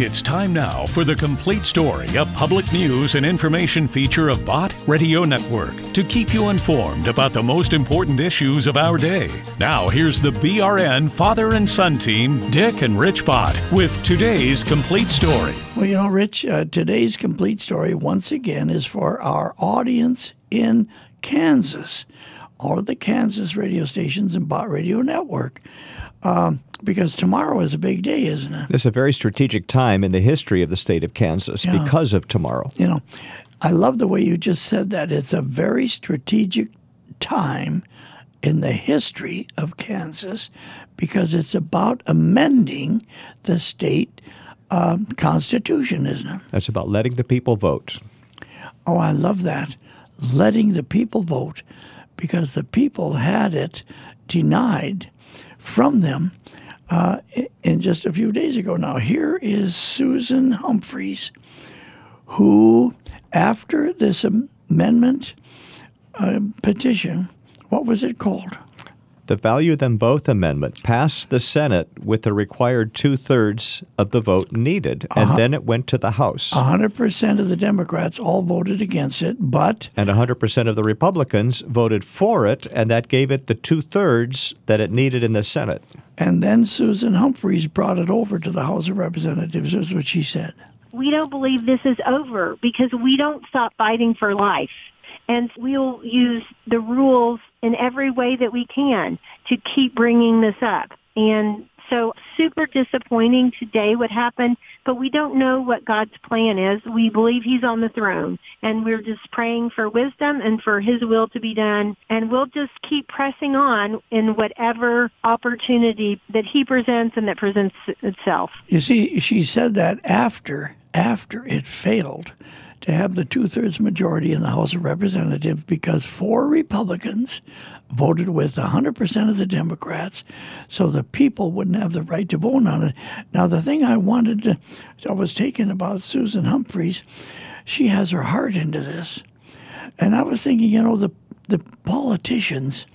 It's time now for the complete story, a public news and information feature of Bott Radio Network to keep you informed about the most important issues of our day. Now, here's the BRN father and son team, Dick and Rich Bott, with today's complete story. Well, you know, Rich, uh, today's complete story once again is for our audience in Kansas, all of the Kansas radio stations and Bott Radio Network. Um, because tomorrow is a big day, isn't it? It's a very strategic time in the history of the state of Kansas yeah. because of tomorrow. You know, I love the way you just said that. It's a very strategic time in the history of Kansas because it's about amending the state uh, constitution, isn't it? That's about letting the people vote. Oh, I love that. Letting the people vote because the people had it denied from them uh, in just a few days ago. Now, here is Susan Humphries, who, after this amendment uh, petition, what was it called? The Value Them Both Amendment passed the Senate with the required two thirds of the vote needed, and uh-huh. then it went to the House. 100% of the Democrats all voted against it, but. And 100% of the Republicans voted for it, and that gave it the two thirds that it needed in the Senate. And then Susan Humphries brought it over to the House of Representatives, is what she said. We don't believe this is over because we don't stop fighting for life and we'll use the rules in every way that we can to keep bringing this up. And so super disappointing today what happened, but we don't know what God's plan is. We believe he's on the throne and we're just praying for wisdom and for his will to be done. And we'll just keep pressing on in whatever opportunity that he presents and that presents itself. You see, she said that after, after it failed to have the two thirds majority in the House of Representatives because four Republicans voted with 100% of the Democrats, so the people wouldn't have the right to vote on it. Now, the thing I wanted to, I was taken about Susan Humphries, she has her heart into this. And I was thinking, you know, the, the politicians,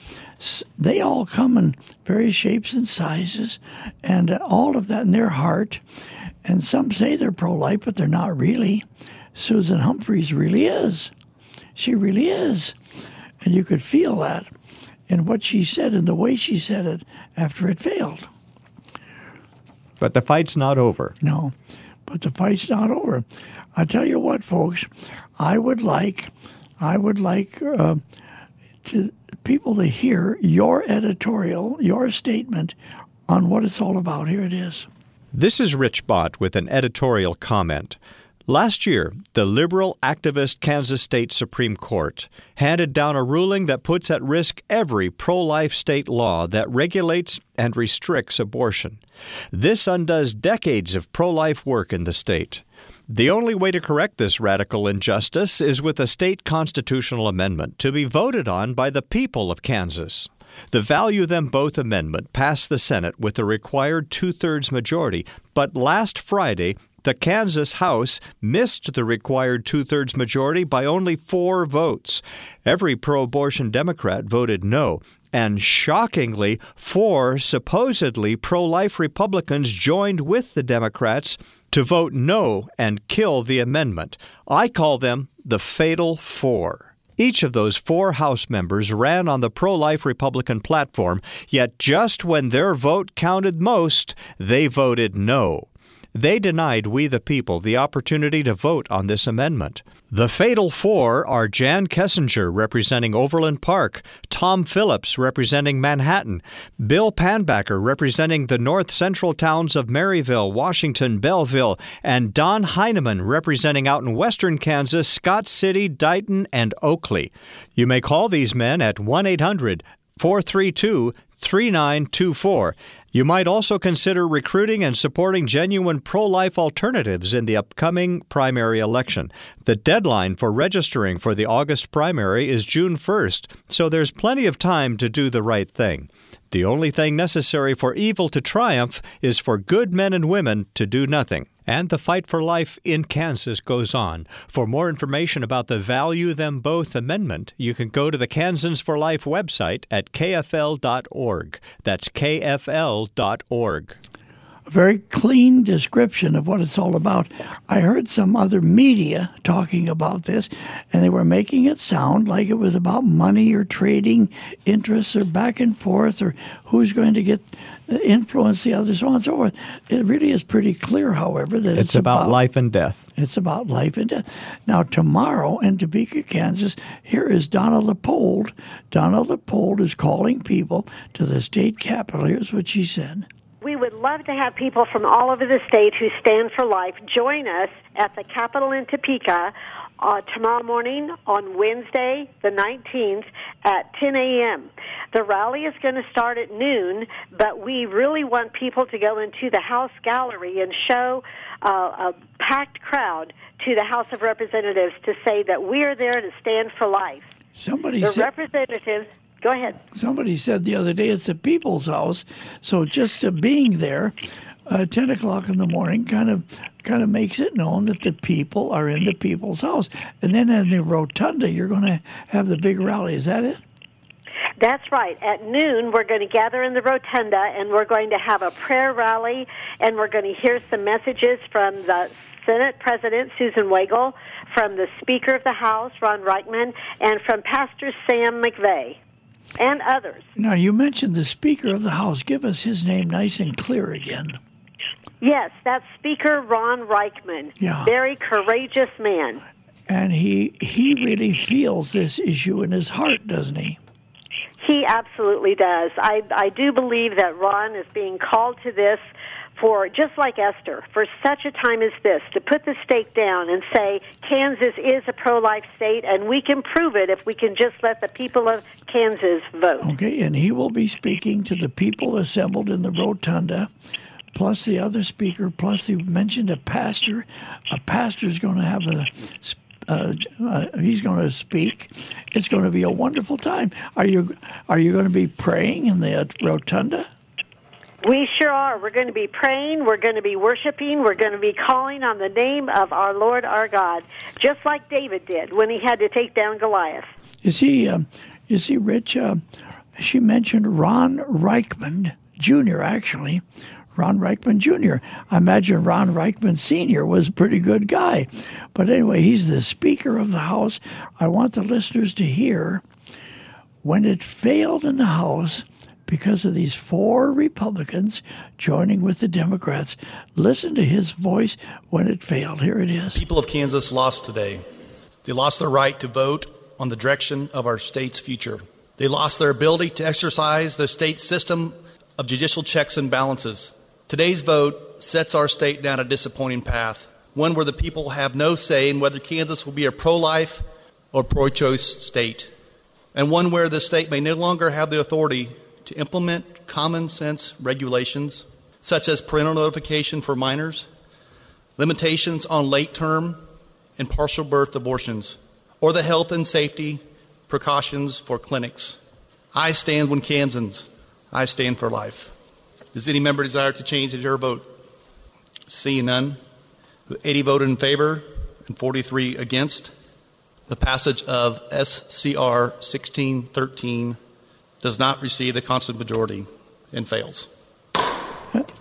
they all come in various shapes and sizes, and all of that in their heart. And some say they're pro life, but they're not really. Susan Humphries really is. She really is. And you could feel that in what she said and the way she said it after it failed. But the fight's not over. No, but the fight's not over. I tell you what, folks, I would like, I would like uh, to people to hear your editorial, your statement on what it's all about. Here it is. This is Rich Bott with an editorial comment. Last year, the liberal activist Kansas State Supreme Court handed down a ruling that puts at risk every pro life state law that regulates and restricts abortion. This undoes decades of pro life work in the state. The only way to correct this radical injustice is with a state constitutional amendment to be voted on by the people of Kansas. The Value Them Both amendment passed the Senate with the required two thirds majority, but last Friday the Kansas House missed the required two thirds majority by only four votes. Every pro abortion Democrat voted no, and shockingly, four supposedly pro life Republicans joined with the Democrats to vote no and kill the amendment. I call them the Fatal Four. Each of those four House members ran on the pro life Republican platform, yet just when their vote counted most, they voted no. They denied we the people the opportunity to vote on this amendment. The fatal four are Jan Kessinger representing Overland Park, Tom Phillips representing Manhattan, Bill Pannbacker representing the north central towns of Maryville, Washington, Belleville, and Don Hineman representing out in western Kansas, Scott City, Dighton, and Oakley. You may call these men at 1 800 432 3924 you might also consider recruiting and supporting genuine pro life alternatives in the upcoming primary election. The deadline for registering for the August primary is June 1st, so there's plenty of time to do the right thing. The only thing necessary for evil to triumph is for good men and women to do nothing. And the fight for life in Kansas goes on. For more information about the Value Them Both Amendment, you can go to the Kansans for Life website at kfl.org. That's kfl.org. a very clean description of what it's all about. I heard some other media talking about this, and they were making it sound like it was about money or trading interests or back and forth or who's going to get influence the other, so on and so forth. It really is pretty clear, however, that it's, it's about, about life and death. It's about life and death. Now, tomorrow in Topeka, Kansas, here is Donna Lippoldt. Donna Lippoldt is calling people to the state capitol. Here's what she said. We would love to have people from all over the state who stand for life join us at the Capitol in Topeka uh, tomorrow morning on Wednesday, the 19th, at 10 a.m. The rally is going to start at noon, but we really want people to go into the House gallery and show uh, a packed crowd to the House of Representatives to say that we are there to stand for life. Somebody The said, representatives, go ahead. somebody said the other day it's a people's house, so just uh, being there, uh, ten o'clock in the morning, kind of kind of makes it known that the people are in the people's house. And then in the rotunda, you're going to have the big rally. Is that it? That's right. At noon, we're going to gather in the rotunda and we're going to have a prayer rally and we're going to hear some messages from the Senate President Susan Wagle, from the Speaker of the House Ron Ryckman, and from Pastor Sam McVeigh and others. Now you mentioned the Speaker of the House. Give us his name nice and clear again. Yes, that's Speaker Ron Ryckman. Yeah. Very courageous man. And he he really feels this issue in his heart, doesn't he? He absolutely does. I, I do believe that Ron is being called to this for, just like Esther, for such a time as this, to put the stake down and say Kansas is a pro life state, and we can prove it if we can just let the people of Kansas vote. Okay, and he will be speaking to the people assembled in the rotunda, plus the other speaker, plus he mentioned a pastor. A pastor is going to have a. Uh, uh, he's going to speak. It's going to be a wonderful time. Are you are you going to be praying in the rotunda? We sure are. We're going to be praying. We're going to be worshiping. We're going to be calling on the name of our Lord our God, just like David did when he had to take down Goliath. Is he, um, you see, Rich. Uh, she mentioned Ron Ryckman Jr. Actually, Ron Ryckman Jr. I imagine Ron Ryckman Sr. was a pretty good guy, but anyway, he's the Speaker of the House. I want the listeners to hear when it failed in the House because of these four Republicans joining with the Democrats. Listen to his voice when it failed. Here it is. people of Kansas lost today. They lost their right to vote on the direction of our state's future. They lost their ability to exercise the state's system of judicial checks and balances. Today's vote sets our state down a disappointing path, one where the people have no say in whether Kansas will be a pro life or pro choice state, and one where the state may no longer have the authority to implement common sense regulations, such as parental notification for minors, limitations on late term and partial birth abortions, or the health and safety precautions for clinics. I stand with Kansans. I stand for life. Does any member desire to change her vote? Seeing none. 80 voted in favor and 43 against. The passage of SCR 1613 does not receive the constant majority and fails.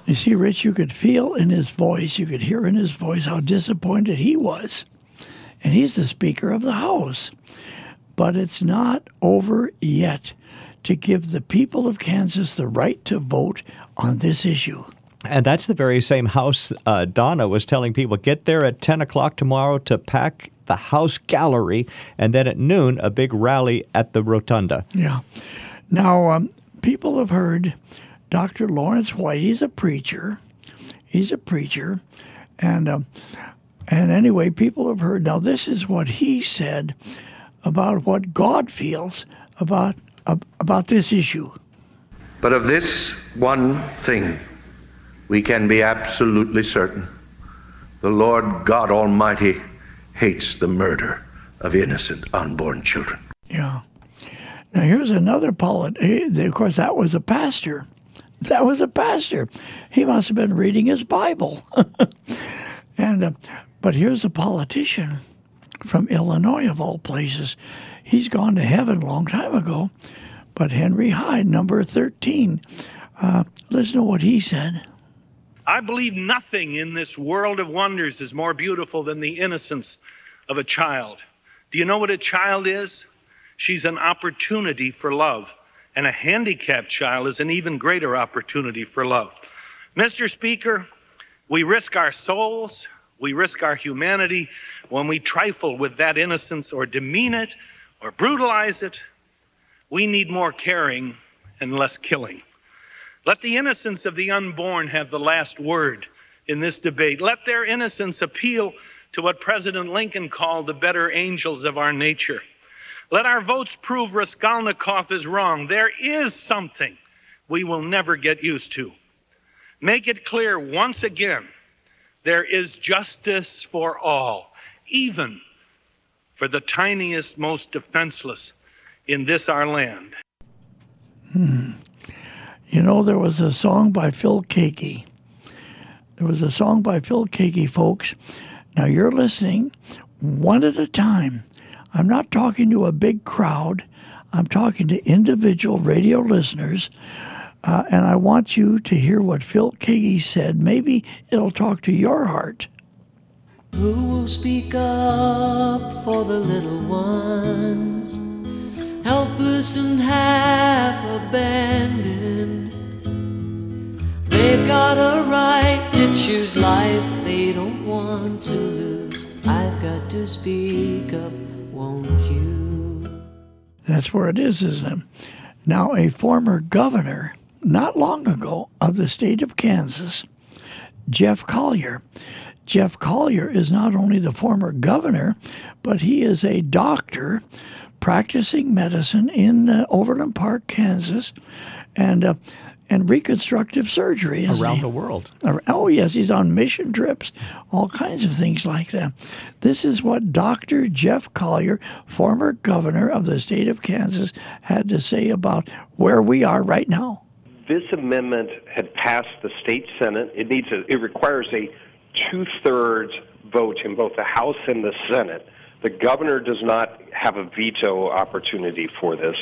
You see, Rich, you could feel in his voice, you could hear in his voice how disappointed he was. And he's the Speaker of the House. But it's not over yet to give the people of Kansas the right to vote on this issue. And that's the very same house uh, Donna was telling people get there at 10 o'clock tomorrow to pack the house gallery, and then at noon, a big rally at the rotunda. Yeah. Now, um, people have heard Dr. Lawrence White. He's a preacher. He's a preacher, and um, and anyway, people have heard. Now, this is what he said about what God feels about ab- about this issue. But of this one thing we can be absolutely certain the Lord God Almighty hates the murder of innocent unborn children. Yeah. Now here's another polit. eh, Of course, that was a pastor. That was a pastor. He must have been reading his Bible. and uh, but here's a politician from Illinois, of all places. He's gone to heaven a long time ago. But Henry Hyde, number thirteen. Uh, listen to what he said. I believe nothing in this world of wonders is more beautiful than the innocence of a child. Do you know what a child is? She's an opportunity for love. And a handicapped child is an even greater opportunity for love. Mr. Speaker, we risk our souls, we risk our humanity when we trifle with that innocence or demean it or brutalize it. We need more caring and less killing. Let the innocence of the unborn have the last word in this debate. Let their innocence appeal to what President Lincoln called the better angels of our nature. Let our votes prove Raskolnikov is wrong. There is something we will never get used to. Make it clear once again there is justice for all, even for the tiniest, most defenseless in this our land. Hmm. You know, there was a song by Phil Keaggy. There was a song by Phil Keaggy, folks. Now you're listening one at a time. I'm not talking to a big crowd. I'm talking to individual radio listeners. Uh, and I want you to hear what Phil Keaggy said. Maybe it'll talk to your heart. Who will speak up for the little ones? Helpless and half abandoned. They've got a right to choose life they don't want to lose. I've got to speak up, won't you? That's where it is, isn't it? Now, a former governor, not long ago, of the state of Kansas, Jeff Colyer. Jeff Colyer is not only the former governor, but he is a doctor practicing medicine in uh, Overland Park, Kansas. And uh, and reconstructive surgery around he? the world. Oh yes, he's on mission trips, all kinds of things like that. This is what Dr. Jeff Colyer, former governor of the state of Kansas, had to say about where we are right now. This amendment had passed the state senate. It needs a, it requires a two-thirds vote in both the House and the Senate. The governor does not have a veto opportunity for this.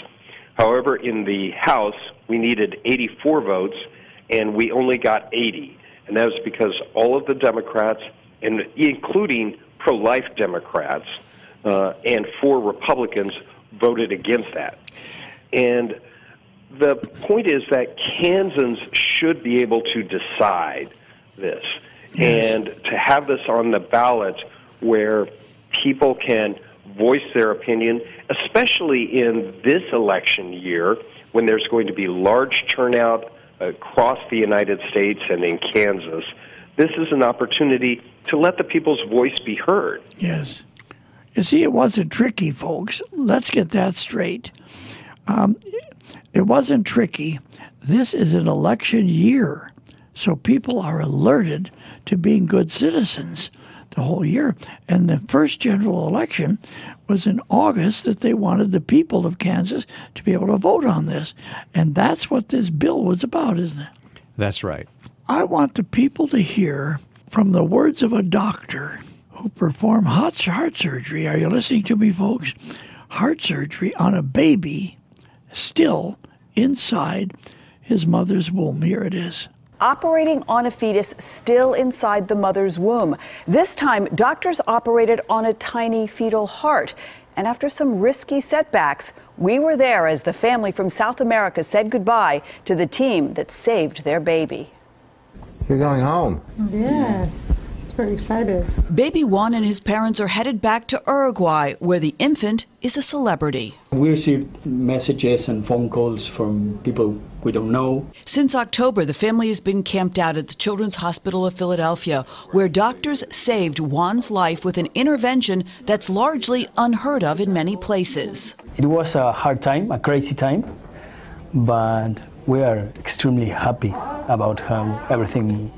However, in the House, we needed 84 votes, and we only got 80. And that was because all of the Democrats, and including pro life Democrats, uh, and four Republicans voted against that. And the point is that Kansans should be able to decide this. Yes. And to have this on the ballot where people can voice their opinion, especially in this election year when there's going to be large turnout across the United States and in Kansas. This is an opportunity to let the people's voice be heard. Yes. You see, it wasn't tricky, folks. Let's get that straight. Um, it wasn't tricky. This is an election year, so people are alerted to being good citizens the whole year. And the first general election was in August that they wanted the people of Kansas to be able to vote on this. And that's what this bill was about, isn't it? That's right. I want the people to hear from the words of a doctor who performed heart surgery. Are you listening to me, folks? Heart surgery on a baby still inside his mother's womb. Here it is operating on a fetus still inside the mother's womb. This time, doctors operated on a tiny fetal heart. And after some risky setbacks, we were there as the family from South America said goodbye to the team that saved their baby. You're going home. Yes It's very excited. Baby Juan and his parents are headed back to Uruguay, where the infant is a celebrity. We received messages and phone calls from people we don't know. Since October, the family has been camped out at the Children's Hospital of Philadelphia, where doctors saved Juan's life with an intervention that's largely unheard of in many places. It was a hard time, a crazy time, but we are extremely happy about how everything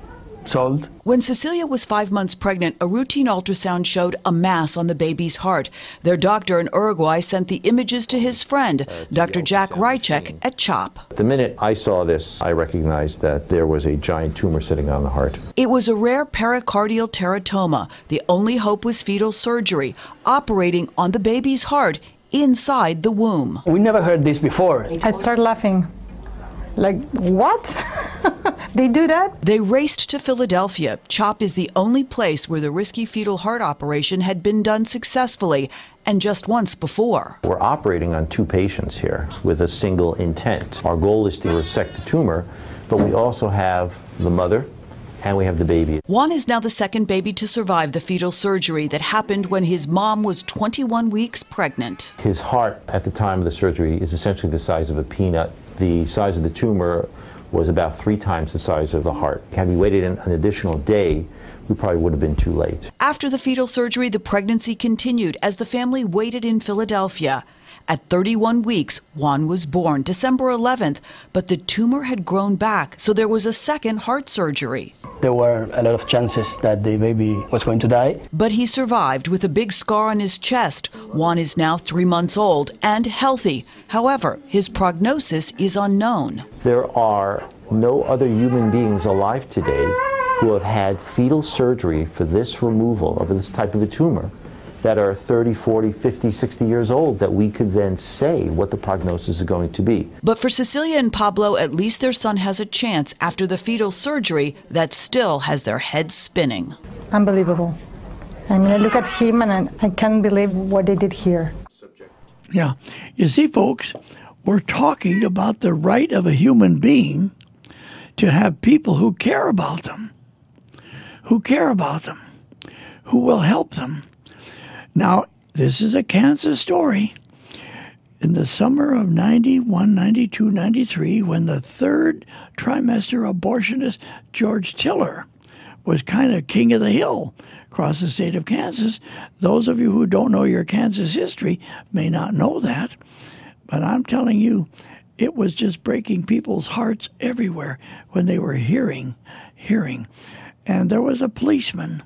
solved. When Cecilia was five months pregnant, a routine ultrasound showed a mass on the baby's heart. Their doctor in Uruguay sent the images to his friend, uh, Dr. Jack Rychik at CHOP. The minute I saw this, I recognized that there was a giant tumor sitting on the heart. It was a rare pericardial teratoma. The only hope was fetal surgery, operating on the baby's heart inside the womb. We never heard this before. I started laughing Like, what? they do that? They raced to Philadelphia. CHOP is the only place where the risky fetal heart operation had been done successfully and just once before. We're operating on two patients here with a single intent. Our goal is to resect the tumor, but we also have the mother and we have the baby. Juan is now the second baby to survive the fetal surgery that happened when his mom was 21 weeks pregnant. His heart at the time of the surgery is essentially the size of a peanut. The size of the tumor was about three times the size of the heart. Had we waited an, an additional day, we probably would have been too late. After the fetal surgery, the pregnancy continued as the family waited in Philadelphia. At 31 weeks, Juan was born December 11th, but the tumor had grown back, so there was a second heart surgery. There were a lot of chances that the baby was going to die. But he survived with a big scar on his chest. Juan is now three months old and healthy. However, his prognosis is unknown. There are no other human beings alive today who have had fetal surgery for this removal of this type of a tumor that are 30, 40, 50, 60 years old that we could then say what the prognosis is going to be. But for Cecilia and Pablo, at least their son has a chance after the fetal surgery that still has their heads spinning. Unbelievable. I mean, I look at him and I, I can't believe what they did here. Yeah. You see, folks, we're talking about the right of a human being to have people who care about them, who care about them, who will help them. Now, this is a Kansas story. In the summer of 91, 92, 93, when the third trimester abortionist George Tiller was kind of king of the hill across the state of Kansas, those of you who don't know your Kansas history may not know that. But I'm telling you, it was just breaking people's hearts everywhere when they were hearing, hearing. And there was a policeman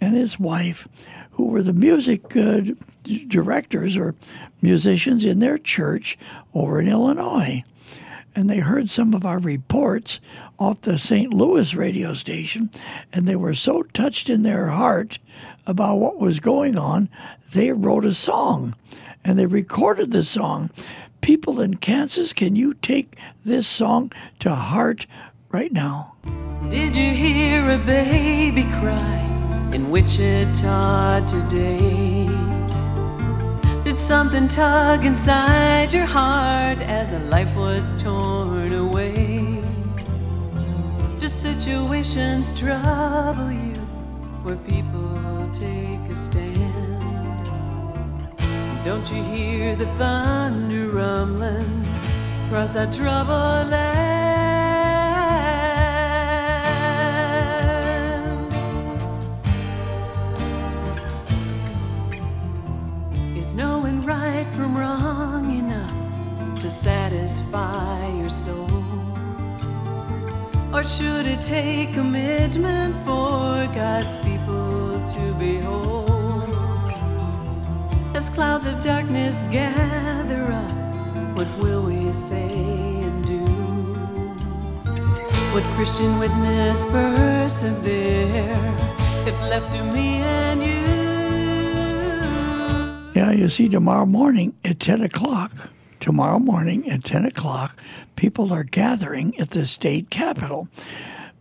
and his wife who were the music uh, directors or musicians in their church over in Illinois. And they heard some of our reports off the St. Louis radio station, and they were so touched in their heart about what was going on, they wrote a song and they recorded the song. People in Kansas, can you take this song to heart right now? Did you hear a baby cry in Wichita today? Did something tug inside your heart as a life was torn away? Do situations trouble you where people take a stand? Don't you hear the thunder rumbling across our troubled land? To satisfy your soul? Or should it take commitment for God's people to behold? As clouds of darkness gather up, what will we say and do? Would Christian witness persevere if left to me and you? Yeah, you see, tomorrow morning at 10 o'clock, tomorrow morning at 10 o'clock, people are gathering at the state capitol.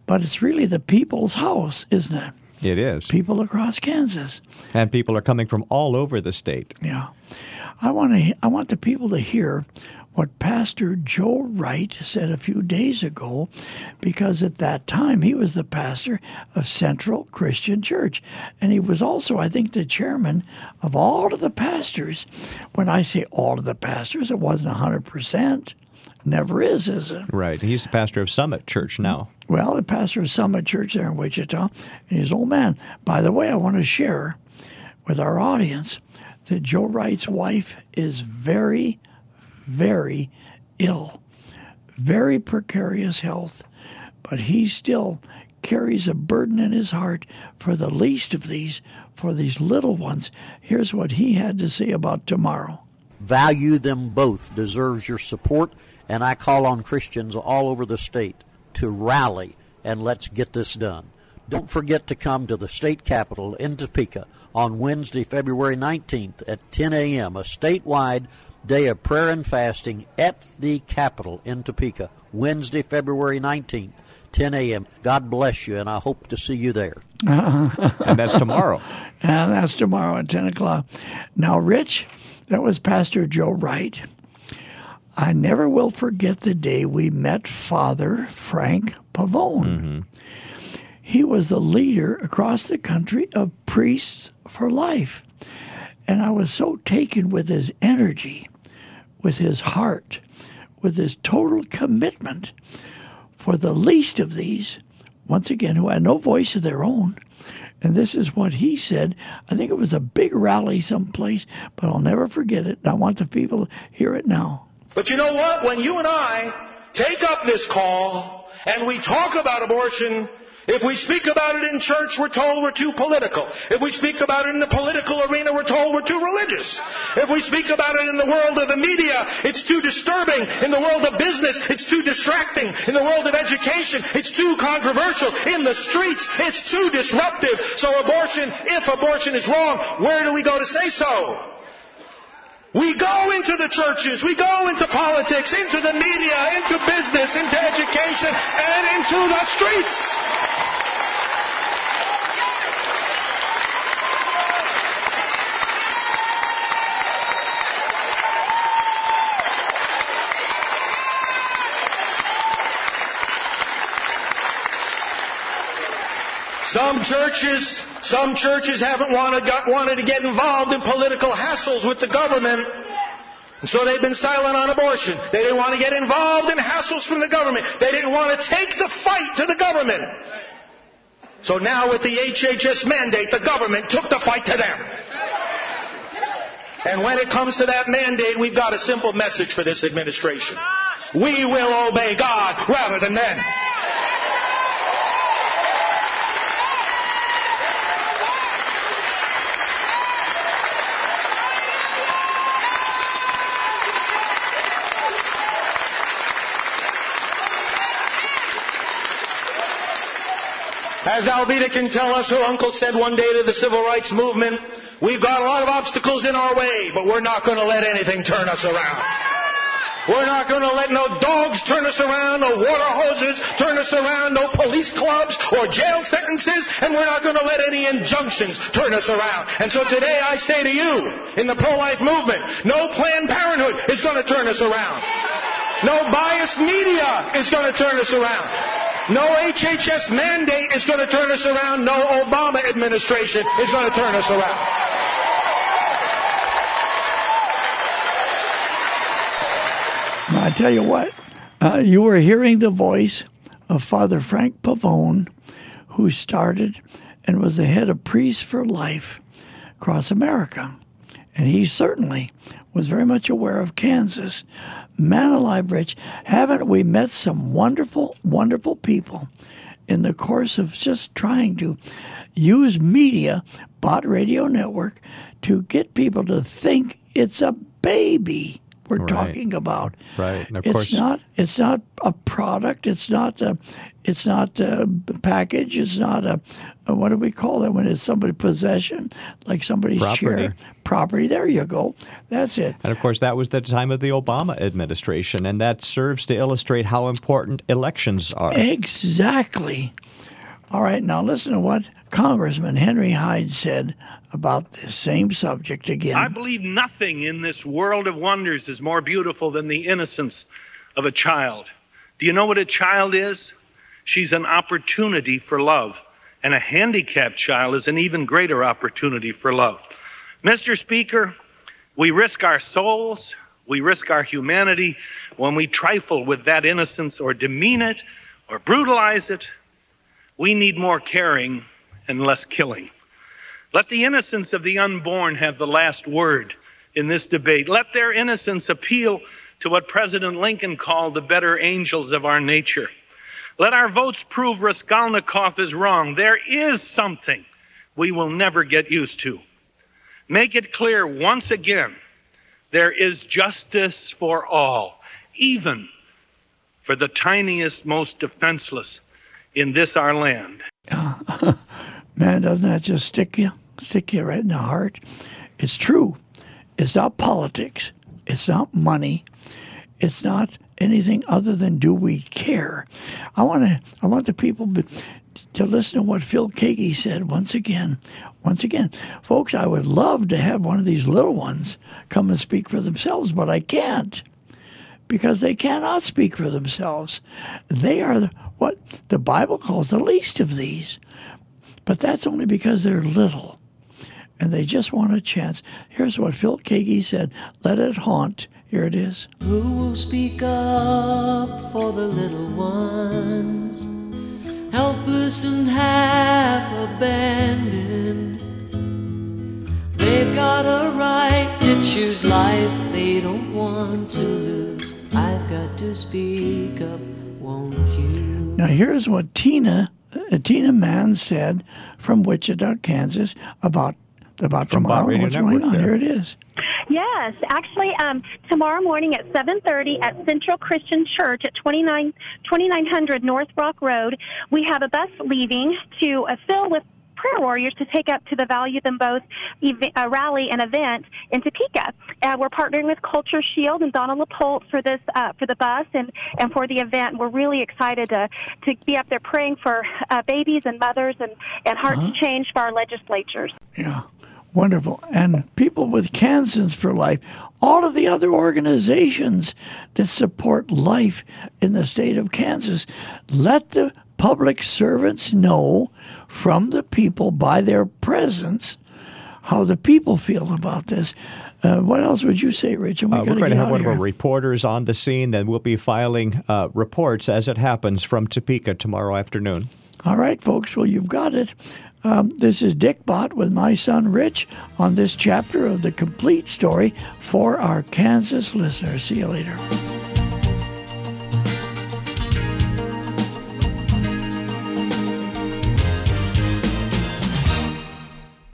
But it's really the people's house, isn't it? It is. People across Kansas. And people are coming from all over the state. Yeah. I want to I want the people to hear what Pastor Joe Wright said a few days ago because at that time he was the pastor of Central Christian Church and he was also I think the chairman of all of the pastors. When I say all of the pastors it wasn't 100%. Never is, is it? Right. He's the pastor of Summit Church now. Well, the pastor of Summit Church there in Wichita, and he's an old man. By the way, I want to share with our audience that Joe Wright's wife is very, very ill, very precarious health, but he still carries a burden in his heart for the least of these, for these little ones. Here's what he had to say about tomorrow. Value them both deserves your support, and I call on Christians all over the state to rally and let's get this done. Don't forget to come to the state capitol in Topeka on Wednesday, February 19th at 10 a.m., a statewide day of prayer and fasting at the Capitol in Topeka, Wednesday, February 19th, 10 a.m. God bless you, and I hope to see you there. and that's tomorrow. And that's tomorrow at 10 o'clock. Now, Rich, that was Pastor Joe Wright. I never will forget the day we met Father Frank Pavone. Mm-hmm. He was the leader across the country of Priests for Life. And I was so taken with his energy, with his heart, with his total commitment for the least of these, once again, who had no voice of their own. And this is what he said. I think it was a big rally someplace, but I'll never forget it. And I want the people to hear it now. But you know what? When you and I take up this call and we talk about abortion, if we speak about it in church, we're told we're too political. If we speak about it in the political arena, we're told we're too religious. If we speak about it in the world of the media, it's too disturbing. In the world of business, it's too distracting. In the world of education, it's too controversial. In the streets, it's too disruptive. So abortion, if abortion is wrong, where do we go to say so? We go into the churches, we go into politics, into the media, into business, into education, and into the streets. Some churches, some churches haven't wanted, got, wanted to get involved in political hassles with the government. And so they've been silent on abortion. They didn't want to get involved in hassles from the government. They didn't want to take the fight to the government. So now with the HHS mandate, the government took the fight to them. And when it comes to that mandate, we've got a simple message for this administration. We will obey God rather than men. As Alveda can tell us, her uncle said one day to the civil rights movement, we've got a lot of obstacles in our way, but we're not going to let anything turn us around. We're not going to let no dogs turn us around, no water hoses turn us around, no police clubs or jail sentences, and we're not going to let any injunctions turn us around. And so today I say to you, in the pro-life movement, no Planned Parenthood is going to turn us around. No biased media is going to turn us around. No HHS mandate is going to turn us around. No Obama administration is going to turn us around. I tell you what, uh, you were hearing the voice of Father Frank Pavone, who started and was the head of Priests for Life across America. And he certainly was very much aware of Kansas. Man alive, Rich, haven't we met some wonderful, wonderful people in the course of just trying to use media, Bott Radio Network, to get people to think it's a baby we're Right. talking about. Right. And of it's course, not. It's not a product. It's not. A, it's not a package. It's not a, a- What do we call it when it's somebody possession, like somebody's Property. chair, property? There you go. That's it. And of course, that was the time of the Obama administration, and that serves to illustrate how important elections are. Exactly. All right. Now listen to what Congressman Henry Hyde said about this same subject again. I believe nothing in this world of wonders is more beautiful than the innocence of a child. Do you know what a child is? She's an opportunity for love. And a handicapped child is an even greater opportunity for love. Mr. Speaker, we risk our souls, we risk our humanity when we trifle with that innocence or demean it or brutalize it. We need more caring and less killing. Let the innocence of the unborn have the last word in this debate. Let their innocence appeal to what President Lincoln called the better angels of our nature. Let our votes prove Raskolnikov is wrong. There is something we will never get used to. Make it clear once again there is justice for all, even for the tiniest, most defenseless in this our land. Man, doesn't that just stick you, stick you right in the heart? It's true. It's not politics. It's not money. It's not anything other than do we care? I want to. I want the people to listen to what Phil Keaggy said once again. Once again, folks, I would love to have one of these little ones come and speak for themselves, but I can't because they cannot speak for themselves. They are what the Bible calls the least of these. But that's only because they're little and they just want a chance. Here's what Phil Keaggy said Let it haunt. Here it is. Who will speak up for the little ones? Helpless and half abandoned. They've got a right to choose life they don't want to lose. I've got to speak up, won't you? Now, here's what Tina, uh, Tina Mann said from Wichita, Kansas, about about From Bott tomorrow. Radio What's Network going on? there. Here it is. Yes, actually, um, tomorrow morning at 7:30 at Central Christian Church at 29 2900 North Rock Road, we have a bus leaving to uh, fill with prayer warriors to take up to the Value Them Both ev- uh, rally and event in Topeka. Uh, we're partnering with Culture Shield and Donna Lippoldt for this uh, for the bus and, and for the event. We're really excited to to be up there praying for uh, babies and mothers and and hearts Uh-huh. change for our legislatures. Yeah, wonderful. And people with Kansans for Life, all of the other organizations that support life in the state of Kansas, let the public servants know from the people by their presence how the people feel about this. Uh, what else would you say, Richard? We Uh, we're going to have one of of our reporters on the scene. Then we'll be filing uh, reports as it happens from Topeka tomorrow afternoon. All right, folks. Well, you've got it. Um, this is Dick Bott with my son Rich on this chapter of the complete story for our Kansas listeners. See you later.